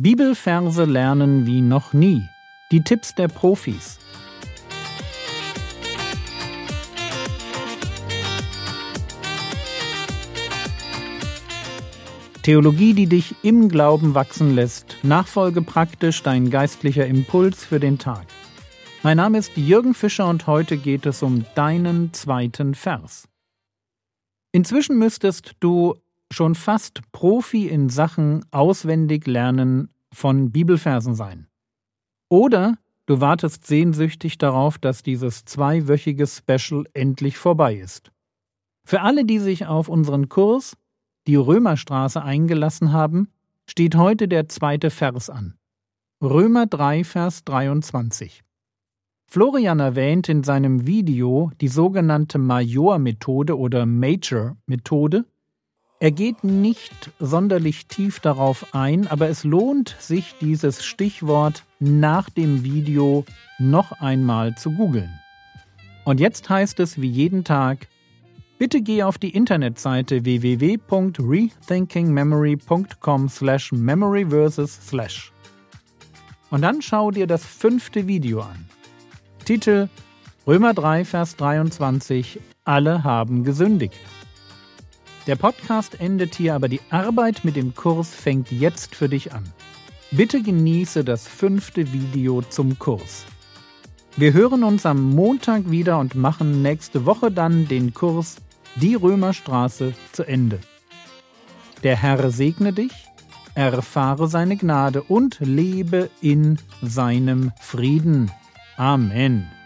Bibelverse lernen wie noch nie. Die Tipps der Profis. Theologie, die dich im Glauben wachsen lässt. Nachfolge praktisch dein geistlicher Impuls für den Tag. Mein Name ist Jürgen Fischer und heute geht es um deinen zweiten Vers. Inzwischen müsstest du schon fast Profi in Sachen auswendig lernen von Bibelversen sein. Oder du wartest sehnsüchtig darauf, dass dieses zweiwöchige Special endlich vorbei ist. Für alle, die sich auf unseren Kurs, die Römerstraße, eingelassen haben, steht heute der zweite Vers an. Römer 3, Vers 23. Florian erwähnt in seinem Video die sogenannte Major-Methode oder Major-Methode, er geht nicht sonderlich tief darauf ein, aber es lohnt sich, dieses Stichwort nach dem Video noch einmal zu googeln. Und jetzt heißt es wie jeden Tag, bitte geh auf die Internetseite www.rethinkingmemory.com slash memory versus slash. Und dann schau dir das fünfte Video an. Titel Römer 3, Vers 23 Alle haben gesündigt. Der Podcast endet hier, aber die Arbeit mit dem Kurs fängt jetzt für dich an. Bitte genieße das fünfte Video zum Kurs. Wir hören uns am Montag wieder und machen nächste Woche dann den Kurs Die Römerstraße zu Ende. Der Herr segne dich, erfahre seine Gnade und lebe in seinem Frieden. Amen.